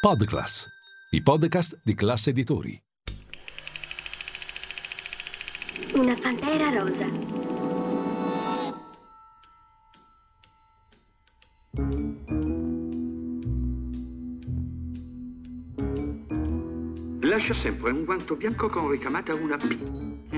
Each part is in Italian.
Podclass, i podcast di classe editori. Una pantera rosa. Lascia sempre un guanto bianco con ricamata una B.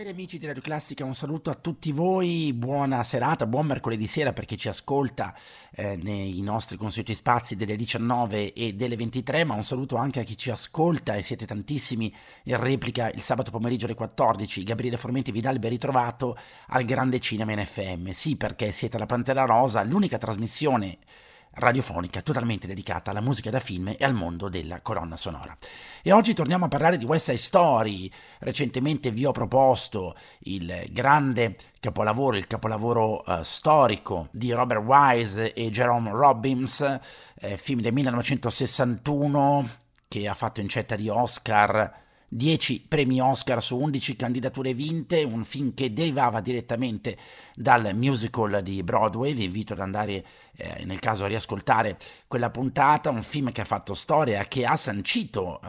Cari amici di Radio Classica, un saluto a tutti voi, buona serata, buon mercoledì sera per chi ci ascolta eh, nei nostri consueti spazi delle 19 e delle 23, ma un saluto anche a chi ci ascolta e siete tantissimi in replica il sabato pomeriggio alle 14. Gabriele Formenti vi dà il ben ritrovato al Grande Cinema in FM. Sì, perché siete la Pantera Rosa, l'unica trasmissione radiofonica totalmente dedicata alla musica da film e al mondo della colonna sonora. E oggi torniamo a parlare di West Side Story. Recentemente vi ho proposto il grande capolavoro, il capolavoro uh, storico di Robert Wise e Jerome Robbins, eh, film del 1961 che ha fatto incetta di Oscar 10 premi Oscar su 11 candidature vinte, un film che derivava direttamente dal musical di Broadway, vi invito ad andare eh, nel caso a riascoltare quella puntata, un film che ha fatto storia, che ha sancito eh,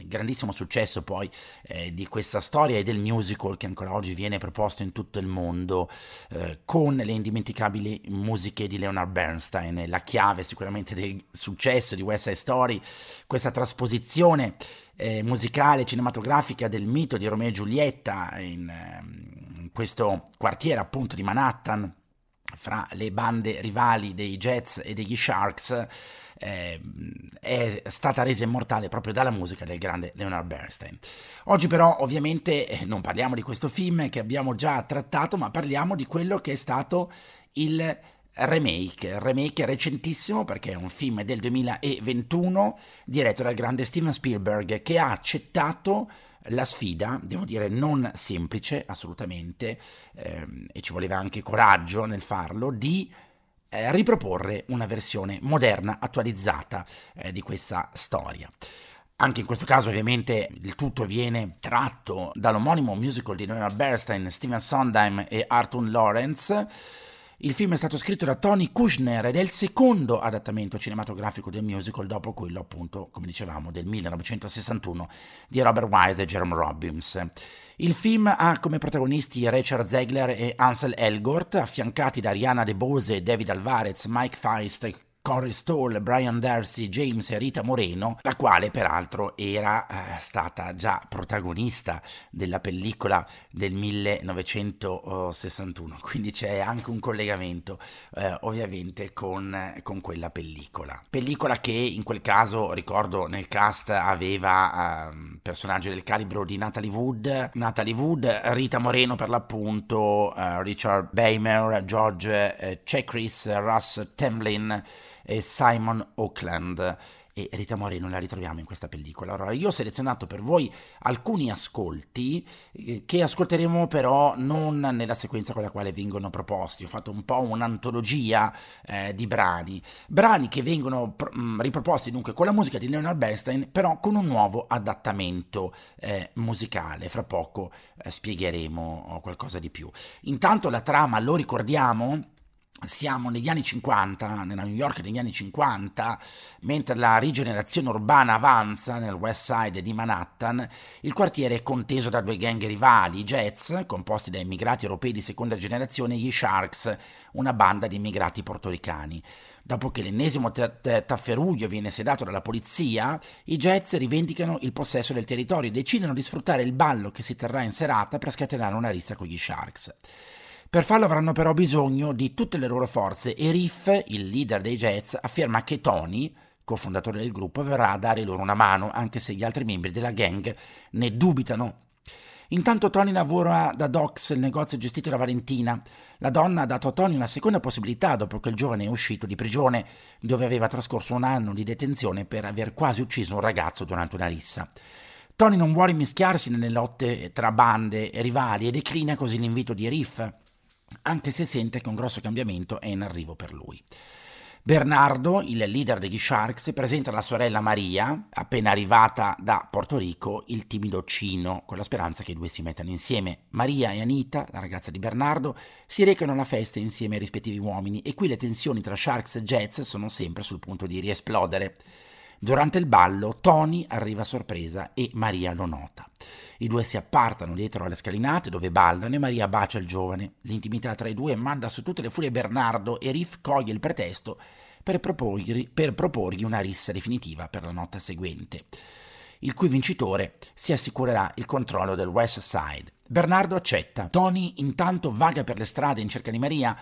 il grandissimo successo poi eh, di questa storia e del musical che ancora oggi viene proposto in tutto il mondo eh, con le indimenticabili musiche di Leonard Bernstein, la chiave sicuramente del successo di West Side Story, questa trasposizione eh, musicale, cinematografica del mito di Romeo e Giulietta in, ehm, in questo quartiere appunto di Manhattan fra le bande rivali dei Jets e degli Sharks eh, è stata resa immortale proprio dalla musica del grande Leonard Bernstein. Oggi però ovviamente eh, non parliamo di questo film che abbiamo già trattato, ma parliamo di quello che è stato il remake, remake recentissimo perché è un film del 2021 diretto dal grande Steven Spielberg che ha accettato la sfida, devo dire non semplice assolutamente, ehm, e ci voleva anche coraggio nel farlo, di eh, riproporre una versione moderna, attualizzata eh, di questa storia. Anche in questo caso ovviamente il tutto viene tratto dall'omonimo musical di Leonard Bernstein, Steven Sondheim e Arthur Lawrence, il film è stato scritto da Tony Kushner ed è il secondo adattamento cinematografico del musical dopo quello appunto, come dicevamo, del 1961 di Robert Wise e Jerome Robbins. Il film ha come protagonisti Richard Zegler e Ansel Elgort, affiancati da Ariana De Bose, David Alvarez, Mike Feist Corey Stoll, Brian Darcy, James e Rita Moreno, la quale peraltro era eh, stata già protagonista della pellicola del 1961, quindi c'è anche un collegamento eh, ovviamente con, con, quella pellicola. Pellicola che in quel caso, ricordo, nel cast aveva eh, personaggi del calibro di Natalie Wood, Natalie Wood, Rita Moreno per l'appunto, eh, Richard Baymer, George eh, Chekris, Russ Temlin, e Simon Oakland e Rita Moreno la ritroviamo in questa pellicola. Allora, io ho selezionato per voi alcuni ascolti eh, che ascolteremo però non nella sequenza con la quale vengono proposti. Ho fatto un po' un'antologia eh, di brani, brani che vengono pr- mm, riproposti dunque con la musica di Leonard Bernstein, però con un nuovo adattamento eh, musicale. Fra poco eh, spiegheremo qualcosa di più. Intanto la trama, lo ricordiamo, siamo negli anni 50, nella New York degli anni 50, mentre la rigenerazione urbana avanza nel West Side di Manhattan, il quartiere è conteso da due gang rivali, i Jets, composti da immigrati europei di seconda generazione, e gli Sharks, una banda di immigrati portoricani. Dopo che l'ennesimo tafferuglio viene sedato dalla polizia, i Jets rivendicano il possesso del territorio e decidono di sfruttare il ballo che si terrà in serata per scatenare una rissa con gli Sharks. Per farlo avranno però bisogno di tutte le loro forze e Riff, il leader dei Jets, afferma che Tony, cofondatore del gruppo, verrà a dare loro una mano, anche se gli altri membri della gang ne dubitano. Intanto Tony lavora da Docs, il negozio gestito da Valentina. La donna ha dato a Tony una seconda possibilità dopo che il giovane è uscito di prigione, dove aveva trascorso un anno di detenzione per aver quasi ucciso un ragazzo durante una rissa. Tony non vuole mischiarsi nelle lotte tra bande e rivali e declina così l'invito di Riff, anche se sente che un grosso cambiamento è in arrivo per lui. Bernardo, il leader degli Sharks, presenta alla sorella Maria, appena arrivata da Porto Rico, il timido Cino, con la speranza che i due si mettano insieme. Maria e Anita, la ragazza di Bernardo, si recano alla festa insieme ai rispettivi uomini e qui le tensioni tra Sharks e Jets sono sempre sul punto di riesplodere. Durante il ballo, Tony arriva a sorpresa e Maria lo nota. I due si appartano dietro alle scalinate dove ballano e Maria bacia il giovane. L'intimità tra i due manda su tutte le furie Bernardo e Riff coglie il pretesto per proporgli, per proporgli una rissa definitiva per la notte seguente, il cui vincitore si assicurerà il controllo del West Side. Bernardo accetta. Tony intanto vaga per le strade in cerca di Maria,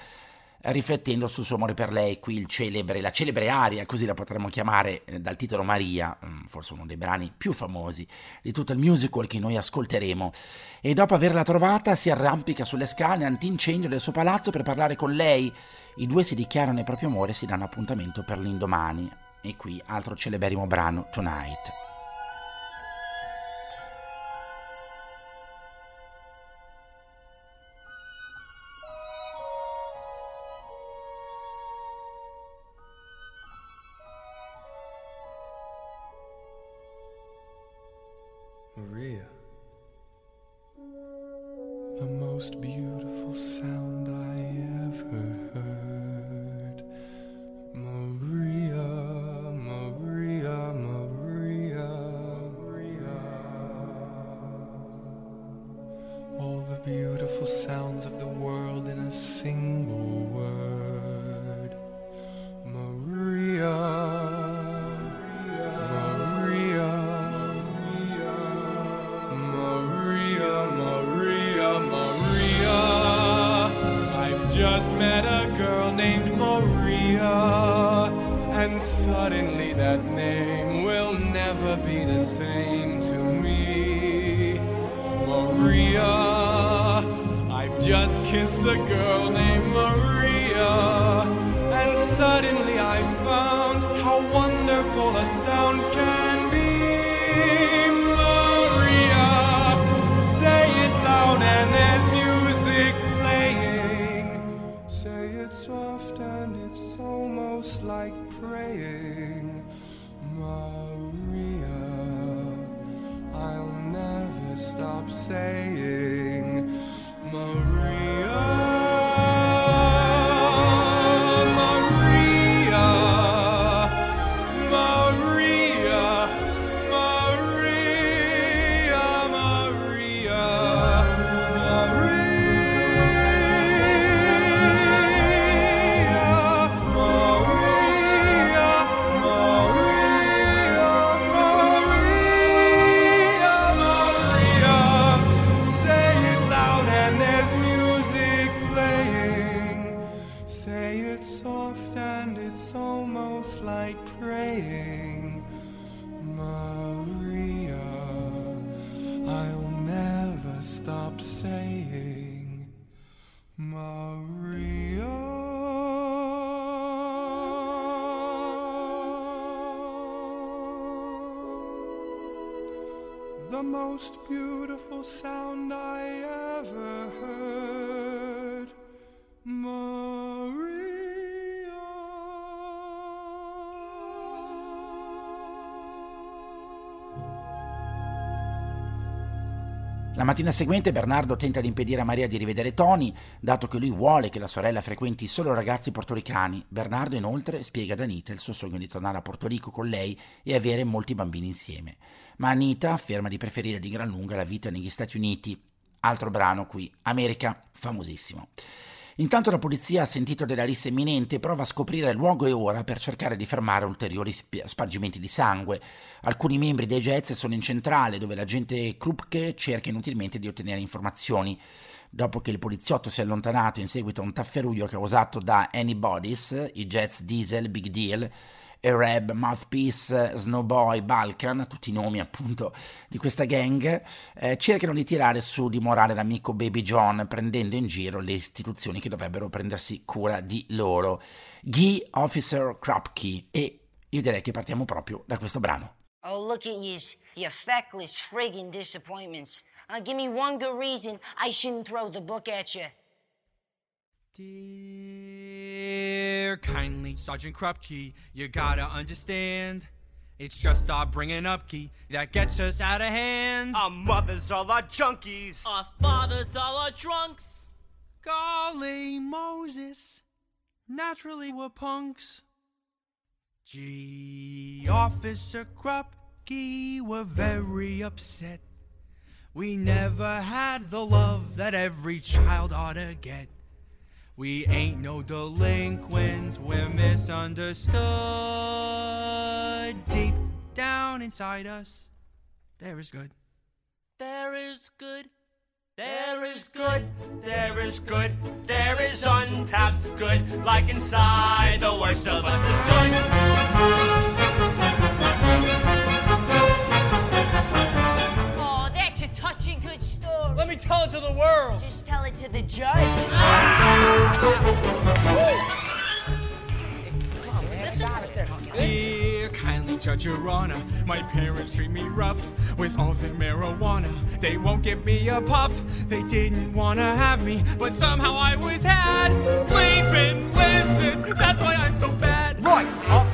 riflettendo sul suo amore per lei, qui celebre, la celebre aria, così la potremmo chiamare eh, dal titolo Maria, mm, forse uno dei brani più famosi di tutto il musical che noi ascolteremo, e dopo averla trovata si arrampica sulle scale antincendio del suo palazzo per parlare con lei. I due si dichiarano il proprio amore e si danno appuntamento per l'indomani. E qui altro celeberrimo brano, Tonight. Say it soft and it's almost like praying. Maria, I'll never stop saying. Maria. The most beautiful sound I ever heard. Maria. La mattina seguente Bernardo tenta di impedire a Maria di rivedere Tony, dato che lui vuole che la sorella frequenti solo ragazzi portoricani. Bernardo inoltre spiega ad Anita il suo sogno di tornare a Porto Rico con lei e avere molti bambini insieme. Ma Anita afferma di preferire di gran lunga la vita negli Stati Uniti. Altro brano qui, America, famosissimo. Intanto la polizia ha sentito della rissa imminente e prova a scoprire luogo e ora per cercare di fermare ulteriori sp- spargimenti di sangue. Alcuni membri dei Jets sono in centrale dove l'agente Krupke cerca inutilmente di ottenere informazioni. Dopo che il poliziotto si è allontanato in seguito a un tafferuglio causato da Anybody's, i Jets Diesel, Big Deal, Arab, Mouthpiece, Snowboy, Balkan, tutti i nomi appunto di questa gang, eh, cercano di tirare su di morale l'amico Baby John prendendo in giro le istituzioni che dovrebbero prendersi cura di loro. Guy Officer Krupke e io direi che partiamo proprio da questo brano. Oh, look at yous, you feckless friggin' disappointments. Uh, give me one good reason I shouldn't throw the book at you. Dear kindly Sergeant Krupke, you gotta understand. It's just our bringing up key that gets us out of hand. Our mothers all our junkies. Our fathers all our drunks. Golly Moses, naturally we're punks. Gee, Officer Krupke, we're very upset. We never had the love that every child ought to get. We ain't no delinquents, we're misunderstood. Deep down inside us, there is good. There is good. There is good, there is good, there is untapped good, like inside the worst of us is good. Tell it to the world. Just tell it to the judge. Dear kindly Judge Your Honor, my parents treat me rough with all their marijuana. They won't give me a puff. They didn't wanna have me, but somehow I was had. Leaving listens, that's why I'm so bad. Right,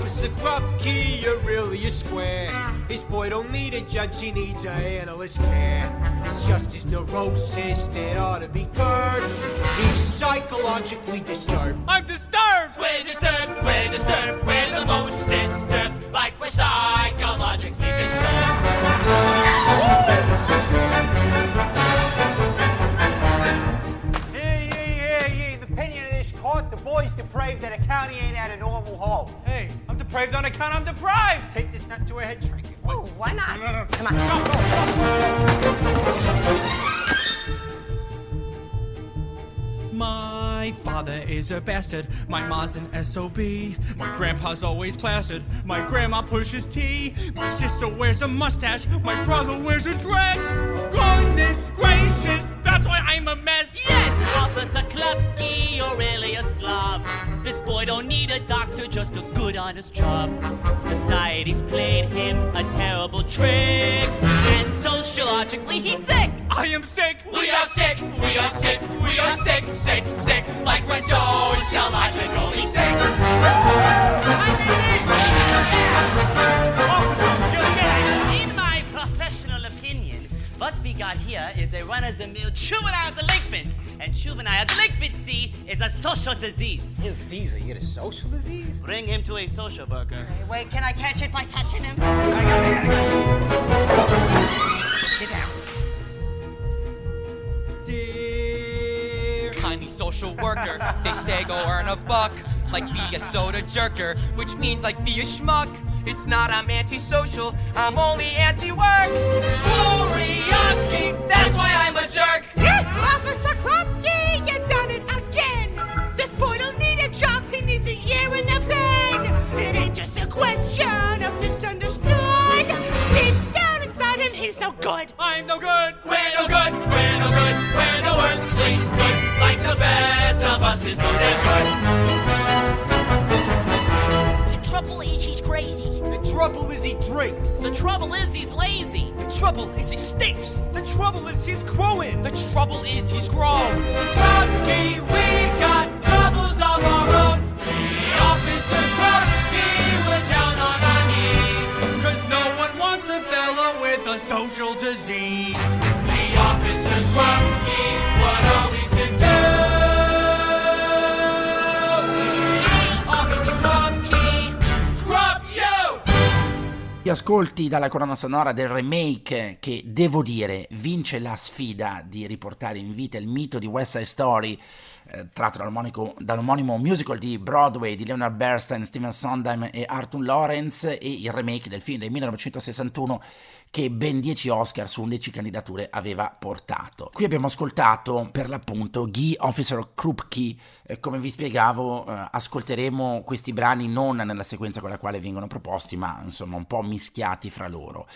Officer Krupke, you're really a square. His boy don't need a judge, he needs a analyst care. It's just his neurosis that ought to be curbed. He's psychologically disturbed. I'm disturbed! We're disturbed, we're disturbed, we're the most disturbed, is a bastard, my ma's an SOB. My grandpa's always plastered, my grandma pushes tea. My sister wears a mustache, my brother wears a dress. Goodness gracious, that's why I'm a mess. Yes, Officer Klupke, you're really a slob. This boy don't need a doctor, just a good, honest job. Society's played him a terrible trick, and sociologically he's sick. I am sick. We are sick, we are sick, we are sick, sick, sick, like we're sociologically sick. In my professional opinion, what we got here is a run-of-the-mill juvenile delinquent, and juvenile delinquency is a social disease. Ew, these are a social disease? Bring him to a social worker. Wait, can I catch it by touching him? Get down. Social worker, they say go earn a buck. Like be a soda jerker, which means like be a schmuck. It's not I'm antisocial, I'm only anti-work. Glorioski, that's why I'm a jerk. Good. I'm no good. We're no good, we're no good, we're no earthly good, like the best of us is no damn good. The trouble is he's crazy. The trouble is he drinks. The trouble is he's lazy. The trouble is he stinks. The trouble is he's crowing. The trouble is he's grown. Krupke, we got troubles of our a social disease. The officer Krupke, what are we to do? Officer Krupke, Krupp you! Gli ascolti dalla colonna sonora del remake che, devo dire, vince la sfida di riportare in vita il mito di West Side Story eh, tratto dall'omonimo, dall'omonimo musical di Broadway di Leonard Bernstein, Steven Sondheim e Arthur Lawrence e il remake del film del 1961 che ben 10 Oscar su 11 candidature aveva portato. Qui abbiamo ascoltato per l'appunto Guy Officer Krupke, eh, come vi spiegavo eh, ascolteremo questi brani non nella sequenza con la quale vengono proposti ma insomma un po' mischiati fra loro.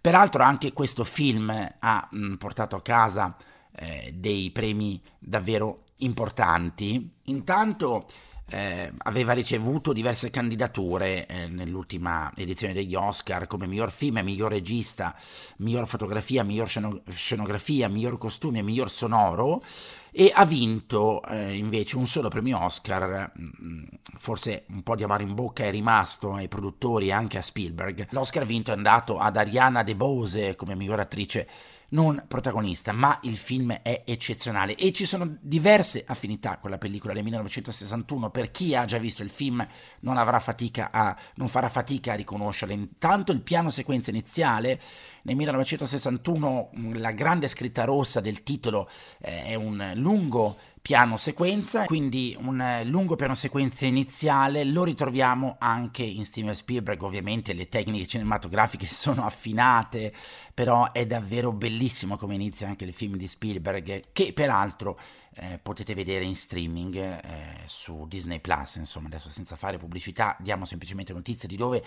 Peraltro anche questo film ha mh, portato a casa eh, dei premi davvero importanti. Intanto eh, aveva ricevuto diverse candidature eh, nell'ultima edizione degli Oscar come miglior film, miglior regista, miglior fotografia, miglior scenografia, miglior costume, miglior sonoro e ha vinto eh, invece un solo premio Oscar, mm, forse un po' di amaro in bocca è rimasto ai produttori e anche a Spielberg. L'Oscar vinto è andato ad Ariana DeBose come miglior attrice non protagonista, ma il film è eccezionale e ci sono diverse affinità con la pellicola del 1961. Per chi ha già visto il film non, a, non farà fatica a riconoscerle. Intanto il piano sequenza iniziale nel 1961 la grande scritta rossa del titolo eh, è un lungo piano sequenza, quindi un lungo piano sequenza iniziale lo ritroviamo anche in Steven Spielberg, ovviamente le tecniche cinematografiche sono affinate, però è davvero bellissimo come inizia anche il film di Spielberg, che peraltro eh, potete vedere in streaming eh, su Disney Plus, insomma adesso senza fare pubblicità diamo semplicemente notizie di dove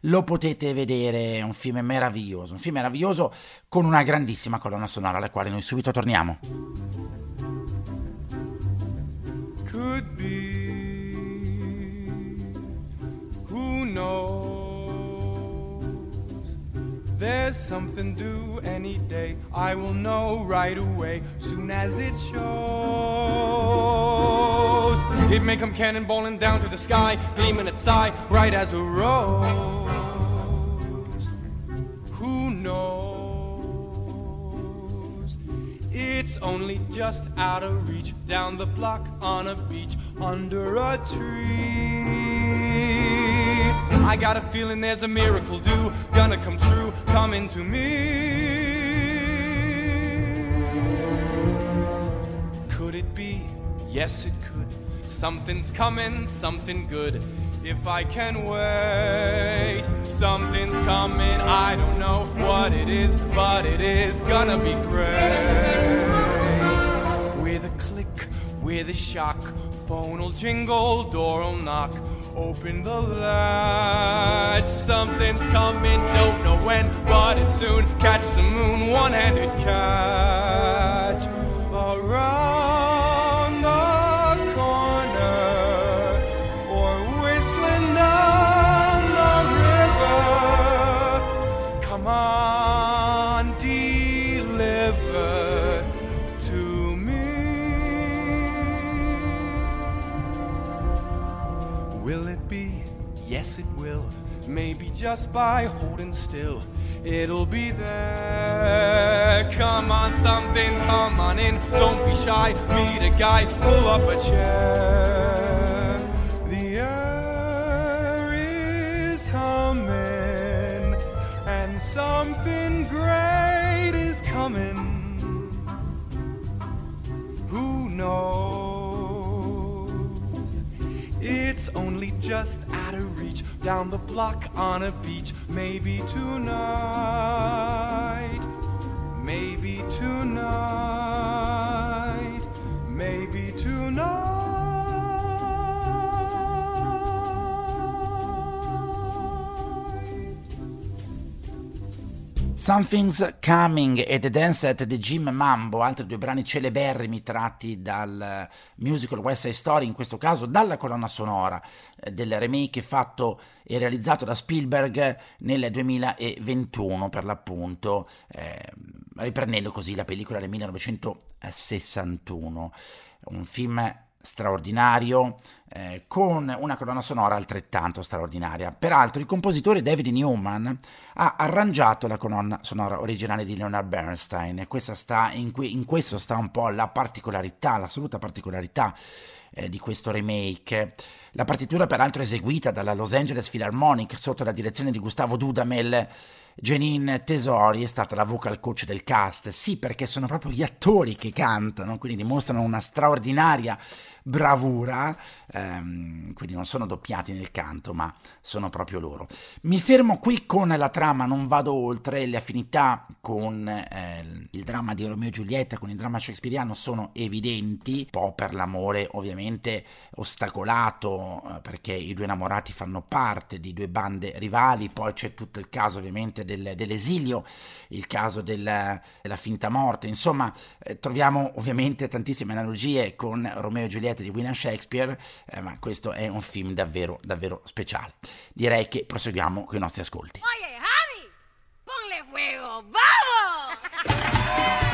lo potete vedere, è un film meraviglioso, un film meraviglioso con una grandissima colonna sonora alla quale noi subito torniamo. Could be. Who knows? There's something due any day. I will know right away, soon as it shows. It may come cannonballing down to the sky, gleaming its eye, bright as a rose. Who knows? It's only just out of reach, down the block on a beach, under a tree. I got a feeling there's a miracle due, gonna come true, coming to me. Could it be? Yes, it could. Something's coming, something good. If I can wait, something's coming. I don't know what it is, but it is gonna be great. With a click, with a shock, phone will jingle, door will knock. Open the latch, something's coming, don't know when, but it's soon. Catch the moon, one handed catch. Maybe just by holding still, it'll be there. Come on, something, come on in. Don't be shy, meet a guy, pull up a chair. The air is humming, and something great is coming. Who knows? It's only just out of reach, down the block on a beach. Maybe tonight, maybe tonight, maybe tonight. Something's Coming e The Dance at the Jim Mambo, altri due brani celeberrimi tratti dal musical West Side Story, in questo caso dalla colonna sonora eh, del remake fatto e realizzato da Spielberg nel 2021 per l'appunto, eh, riprendendo così la pellicola del 1961. Un film straordinario eh, con una colonna sonora altrettanto straordinaria. Peraltro il compositore David Newman ha arrangiato la colonna sonora originale di Leonard Bernstein e sta in, que- in questo sta un po' la particolarità, l'assoluta particolarità eh, di questo remake. La partitura peraltro eseguita dalla Los Angeles Philharmonic sotto la direzione di Gustavo Dudamel Janine Tesori è stata la vocal coach del cast, sì perché sono proprio gli attori che cantano, quindi dimostrano una straordinaria bravura, ehm, quindi non sono doppiati nel canto, ma sono proprio loro. Mi fermo qui con la trama, non vado oltre, le affinità con eh, il dramma di Romeo e Giulietta, con il dramma shakespeariano sono evidenti, un po' per l'amore ovviamente ostacolato, eh, perché i due innamorati fanno parte di due bande rivali, poi c'è tutto il caso ovviamente del, dell'esilio, il caso del, della finta morte, insomma eh, troviamo ovviamente tantissime analogie con Romeo e Giulietta di William Shakespeare, eh, ma questo è un film davvero, davvero speciale. Direi che proseguiamo con i nostri ascolti. Oye, Javi, ponle fuego, ¡vamos!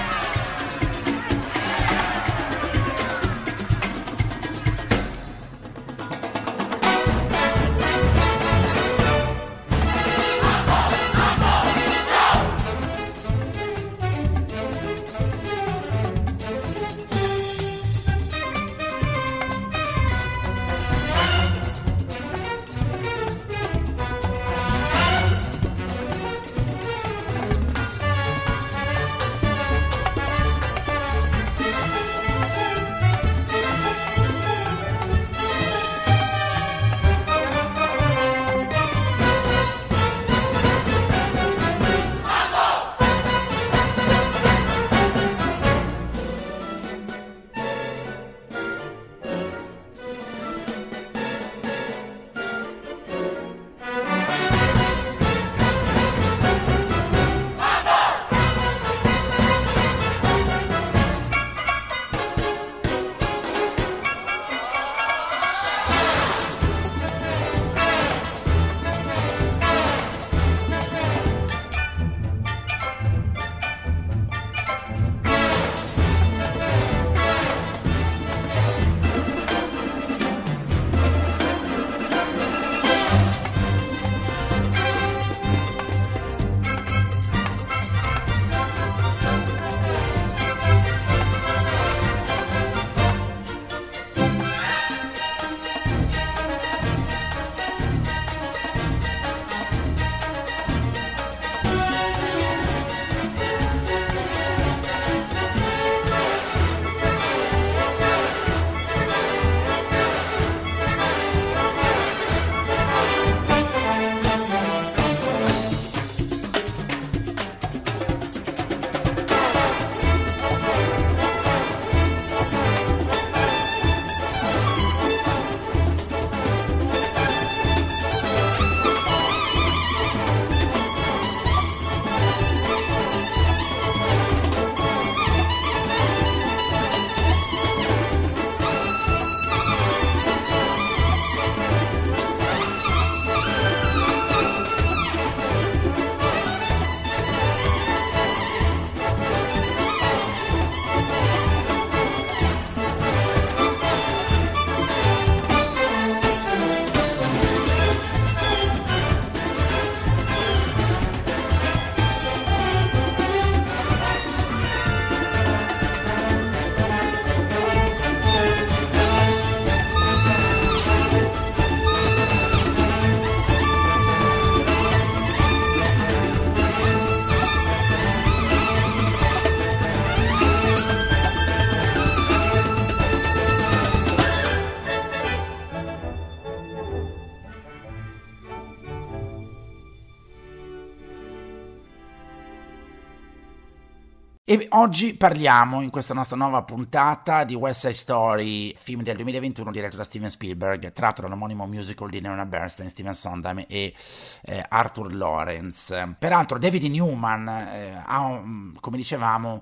Oggi parliamo in questa nostra nuova puntata di West Side Story, film del 2021 diretto da Steven Spielberg, tratto dall'omonimo musical di Leonard Bernstein, Steven Sondheim e eh, Arthur Lawrence. Peraltro David Newman eh, ha, come dicevamo,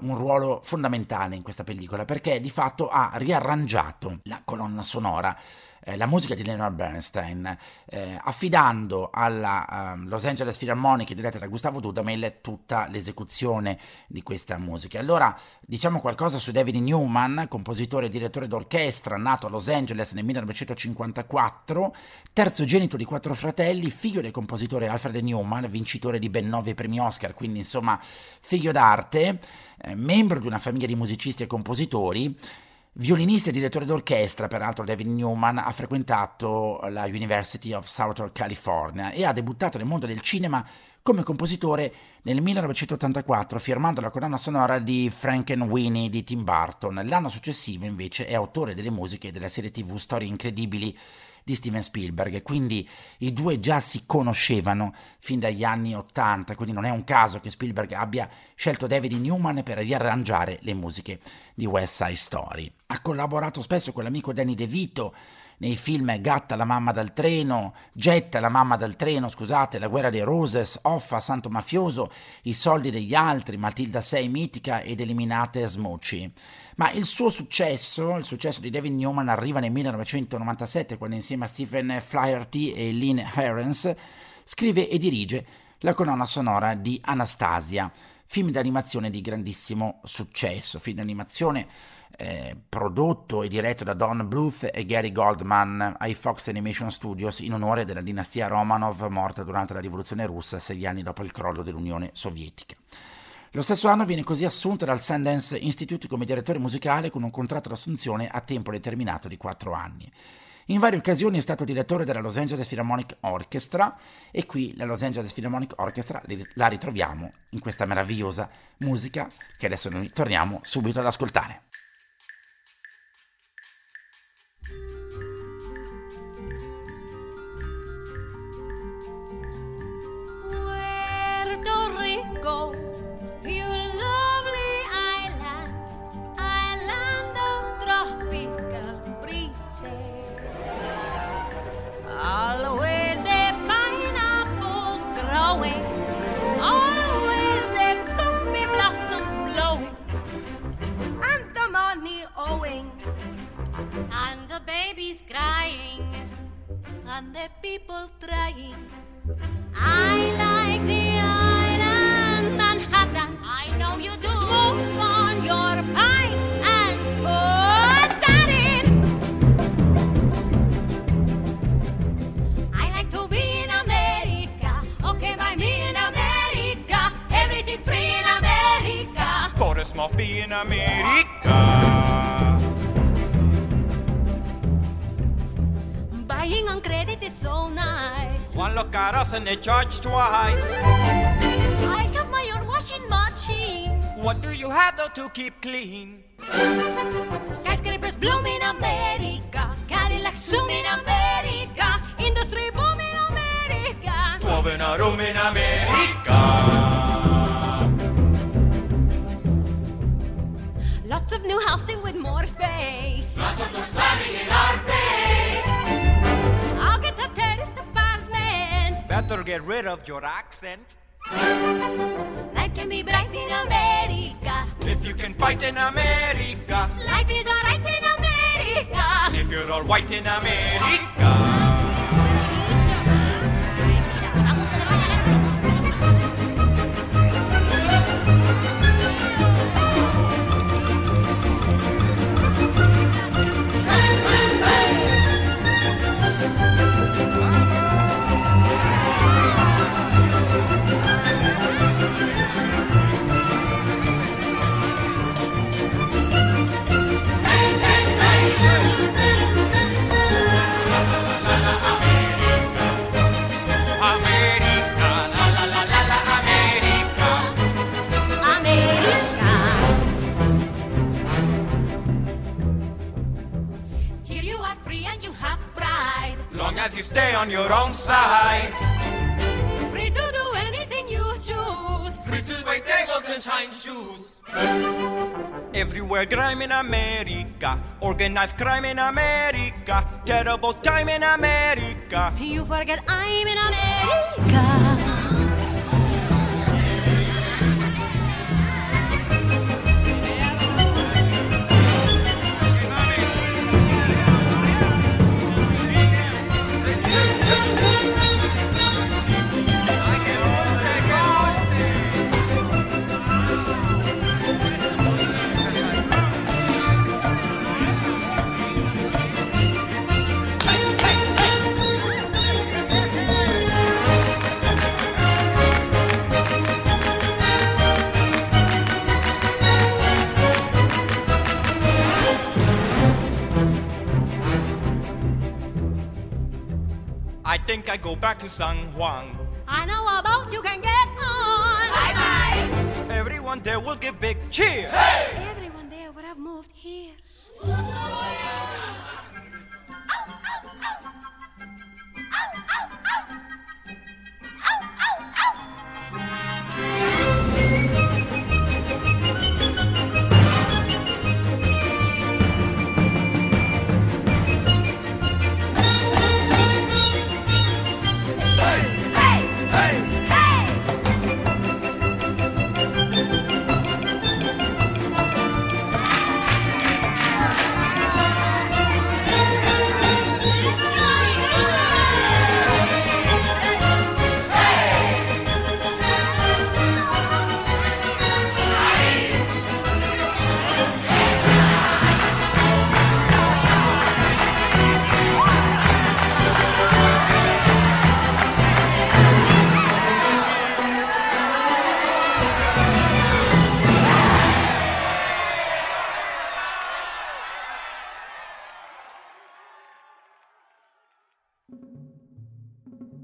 un ruolo fondamentale in questa pellicola perché di fatto ha riarrangiato la colonna sonora eh, la musica di Leonard Bernstein, eh, affidando alla um, Los Angeles Philharmonic diretta da Gustavo Dudamel tutta l'esecuzione di questa musica. Allora diciamo qualcosa su David Newman, compositore e direttore d'orchestra, nato a Los Angeles nel 1954, terzogenito di quattro fratelli, figlio del compositore Alfred Newman, vincitore di ben nove premi Oscar, quindi insomma figlio d'arte, membro di una famiglia di musicisti e compositori Violinista e direttore d'orchestra, peraltro David Newman ha frequentato la University of Southern California e ha debuttato nel mondo del cinema come compositore nel 1984 firmando la colonna sonora di Frankenweenie di Tim Burton. L'anno successivo invece è autore delle musiche della serie tv Storie Incredibili di Steven Spielberg, quindi i due già si conoscevano fin dagli anni 80, quindi non è un caso che Spielberg abbia scelto David Newman per riarrangiare le musiche di West Side Story. Ha collaborato spesso con l'amico Danny DeVito, nei film Gatta la mamma dal treno, Getta la mamma dal treno, scusate, La guerra dei Roses, Offa, Santo Mafioso, I soldi degli altri, Matilda 6 mitica ed Eliminate Smucci. Ma il suo successo, il successo di David Newman arriva nel 1997 quando insieme a Stephen Flaherty e Lynn Herons scrive e dirige la colonna sonora di Anastasia, film d'animazione di grandissimo successo, film d'animazione eh, prodotto e diretto da Don Bluth e Gary Goldman ai Fox Animation Studios in onore della dinastia Romanov morta durante la rivoluzione russa sei anni dopo il crollo dell'Unione Sovietica. Lo stesso anno viene così assunto dal Sundance Institute come direttore musicale con un contratto d'assunzione a tempo determinato di quattro anni. In varie occasioni è stato direttore della Los Angeles Philharmonic Orchestra e qui la Los Angeles Philharmonic Orchestra la ritroviamo in questa meravigliosa musica che adesso noi torniamo subito ad ascoltare. And the people trying. I like the island Manhattan. I know you do. Smoke on your pipe and put that in. I like to be in America. Okay, by me in America. Everything free in America. For a small fee in America. Is so nice. One look at us and they charge twice. I have my own washing machine. What do you have though to keep clean? Skyscrapers bloom in America. Cadillac zoom in America. Industry boom in America. Twelve in a room in America. Lots of new housing with more space. Lots of Better get rid of your accent. Life can be bright in America. If you can fight in America. Life is alright in America. If you're all white in America. You stay on your own side. Free to do anything you choose. Free to wait tables and shine shoes. Everywhere crime in America. Organized crime in America. Terrible time in America. You forget I'm in America. Think I go back to San Juan. I know about you can get on. Bye bye. Everyone there will give big cheer. Everyone Thank you.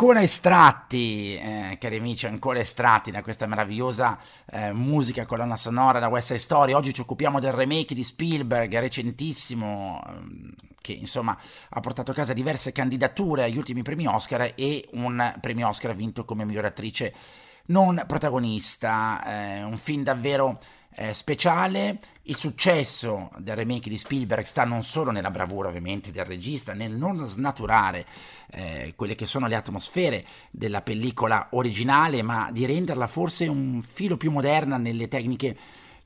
Ancora estratti, eh, cari amici, ancora estratti da questa meravigliosa eh, musica colonna sonora da West Side Story. Oggi ci occupiamo del remake di Spielberg, recentissimo, ehm, che insomma ha portato a casa diverse candidature agli ultimi premi Oscar e un premio Oscar vinto come miglior attrice non protagonista. Eh, un film davvero eh, speciale. Il successo del remake di Spielberg sta non solo nella bravura ovviamente del regista, nel non snaturare eh, quelle che sono le atmosfere della pellicola originale, ma di renderla forse un filo più moderna nelle tecniche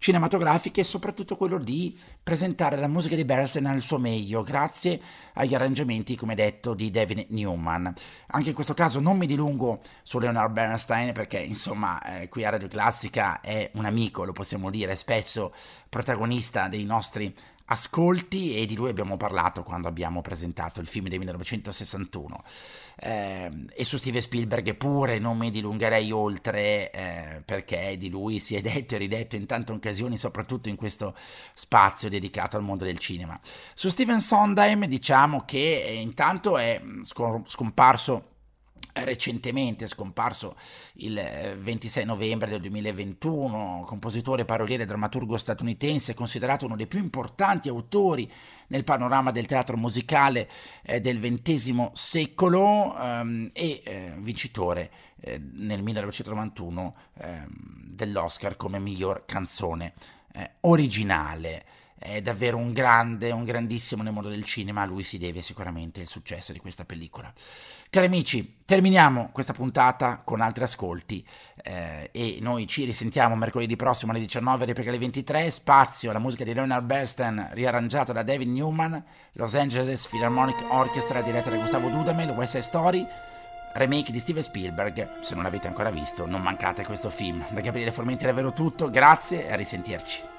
cinematografiche e soprattutto quello di presentare la musica di Bernstein al suo meglio, grazie agli arrangiamenti, come detto, di David Newman. Anche in questo caso non mi dilungo su Leonard Bernstein perché, insomma, eh, qui a Radio Classica è un amico, lo possiamo dire, spesso protagonista dei nostri ascolti e di lui abbiamo parlato quando abbiamo presentato il film del 1961 eh, e su Steven Spielberg pure non mi dilungherei oltre eh, perché di lui si è detto e ridetto in tante occasioni soprattutto in questo spazio dedicato al mondo del cinema. Su Steven Sondheim diciamo che eh, intanto è mm, scomparso recentemente scomparso il 26 eh, novembre del 2021, compositore, paroliere e drammaturgo statunitense, considerato uno dei più importanti autori nel panorama del teatro musicale eh, del XX secolo ehm, e eh, vincitore eh, nel 1991 ehm, dell'Oscar come miglior canzone eh, originale è davvero un grande, un grandissimo nel mondo del cinema, a lui si deve sicuramente il successo di questa pellicola. Cari amici, terminiamo questa puntata con altri ascolti eh, e noi ci risentiamo mercoledì prossimo alle 19, replica alle 23, spazio alla musica di Leonard Bernstein riarrangiata da David Newman, Los Angeles Philharmonic Orchestra diretta da Gustavo Dudamel, West Side Story, remake di Steven Spielberg, se non l'avete ancora visto non mancate questo film. Da Gabriele Formenti è davvero tutto, grazie e a risentirci.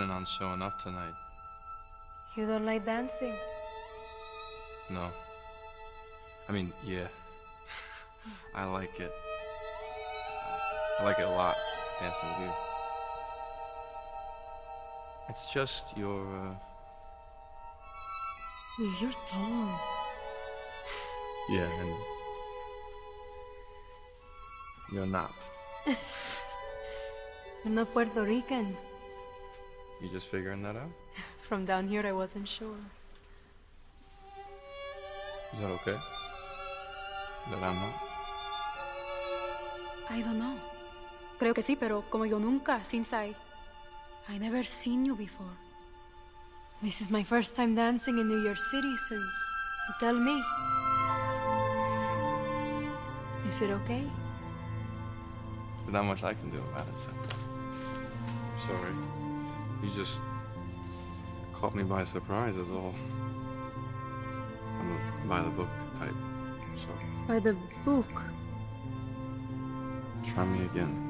Planning on showing up tonight. You don't like dancing? No. I mean, yeah. I like it. I like it a lot, dancing with you. It's just your, uh, You're tall. yeah, and you're not. I'm not Puerto Rican. You just figuring that out? From down here, I wasn't sure. Is that okay? That I'm not? I don't know. Creo que sí, pero como yo nunca, since I... I never seen you before. This is my first time dancing in New York City, so you tell me. Is it okay? There's not much I can do about it, so. I'm sorry. You just caught me by surprise, is all. I'm a by the book type, so By the book. try me again.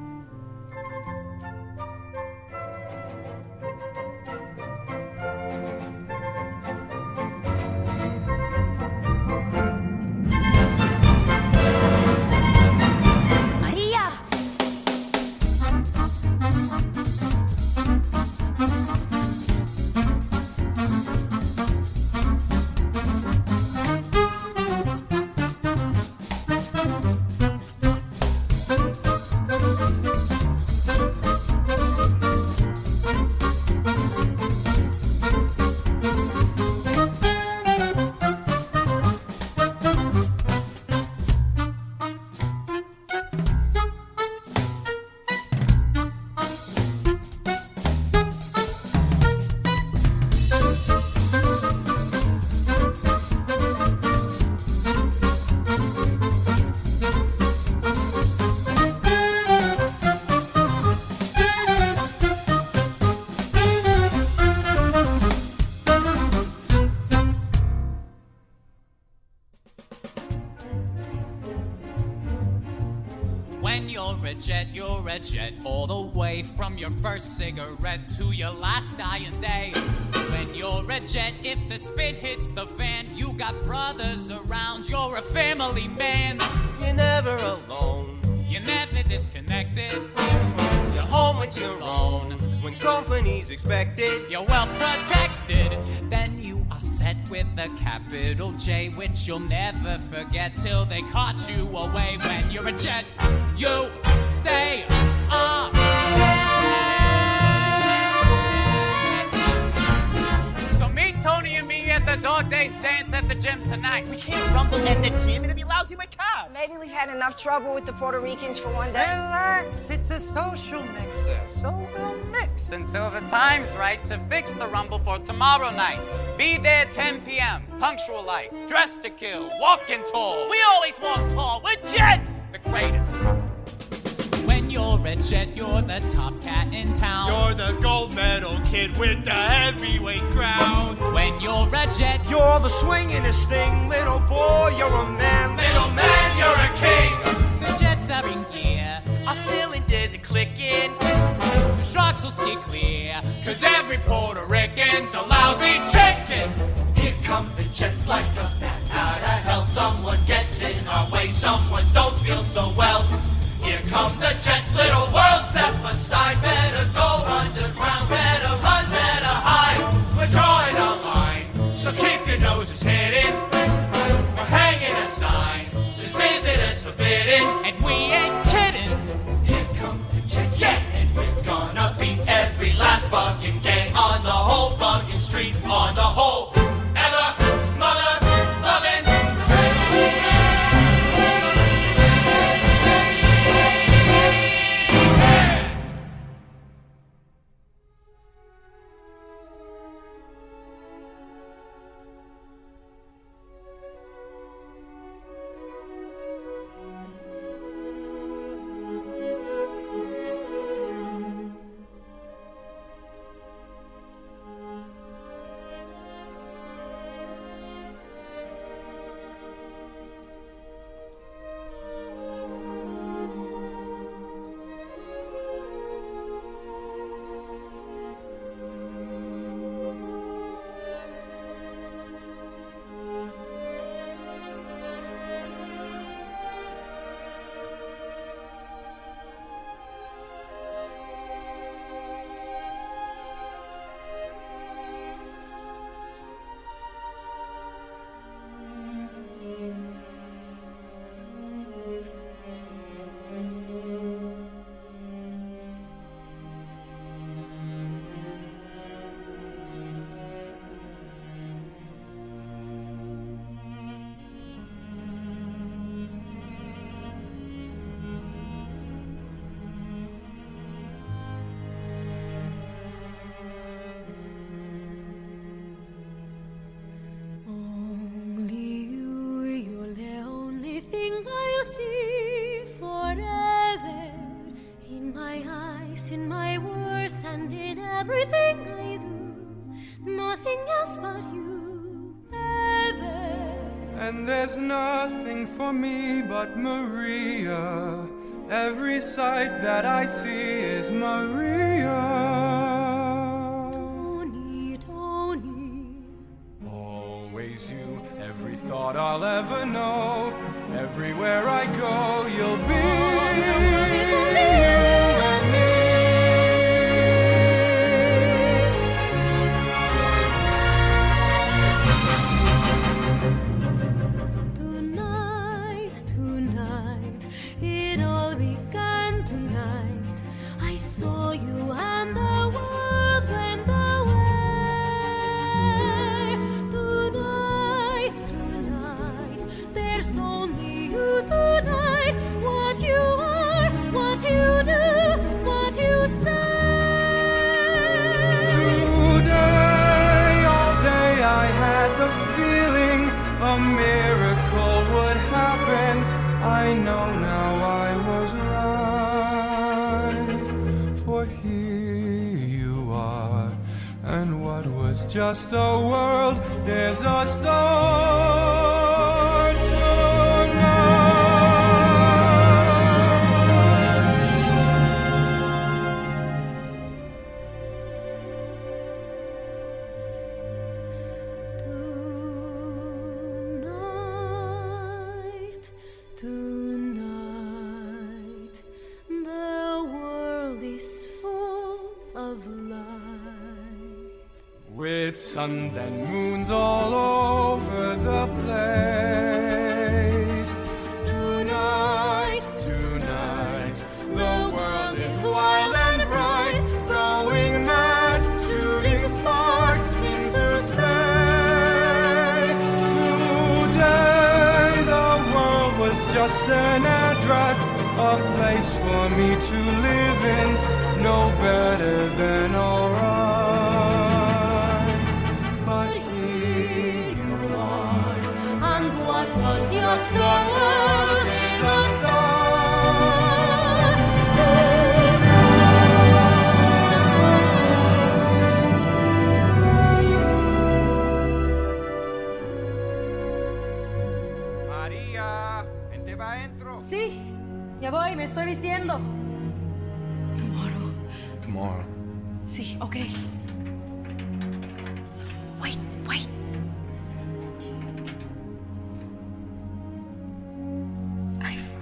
Your first cigarette to your last dying day. When you're a jet, if the spit hits the fan, you got brothers around, you're a family man. You're never alone. You're never disconnected. You're home with your own. When company's expected, You're well protected. Then you are set with a capital J, which you'll never forget till they caught you away. When you're a jet, you stay up. Tony, and me at the dog days dance at the gym tonight. We can't rumble at the gym. It'd be lousy with cops. Maybe we've had enough trouble with the Puerto Ricans for one day. Relax, it's a social mixer, so we'll mix until the time's right to fix the rumble for tomorrow night. Be there 10 p.m., punctual like, dressed to kill, walking tall. We always walk tall, we're jets! The greatest. When you're a jet, you're the top cat in town. You're the gold medal kid with the heavyweight crown. When you're a jet, you're the swingingest thing, little boy. You're a man, little man. You're a king. The jets are in gear, our cylinders are clicking. The sharks will stay clear, cause every Puerto Rican's a lousy chicken. Here come the jets like a bat out of hell. Someone gets in our way, someone don't feel so well. Here come the jets, little was just a world, there's a storm.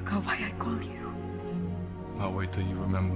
forgot why I call you. I'll wait till you remember.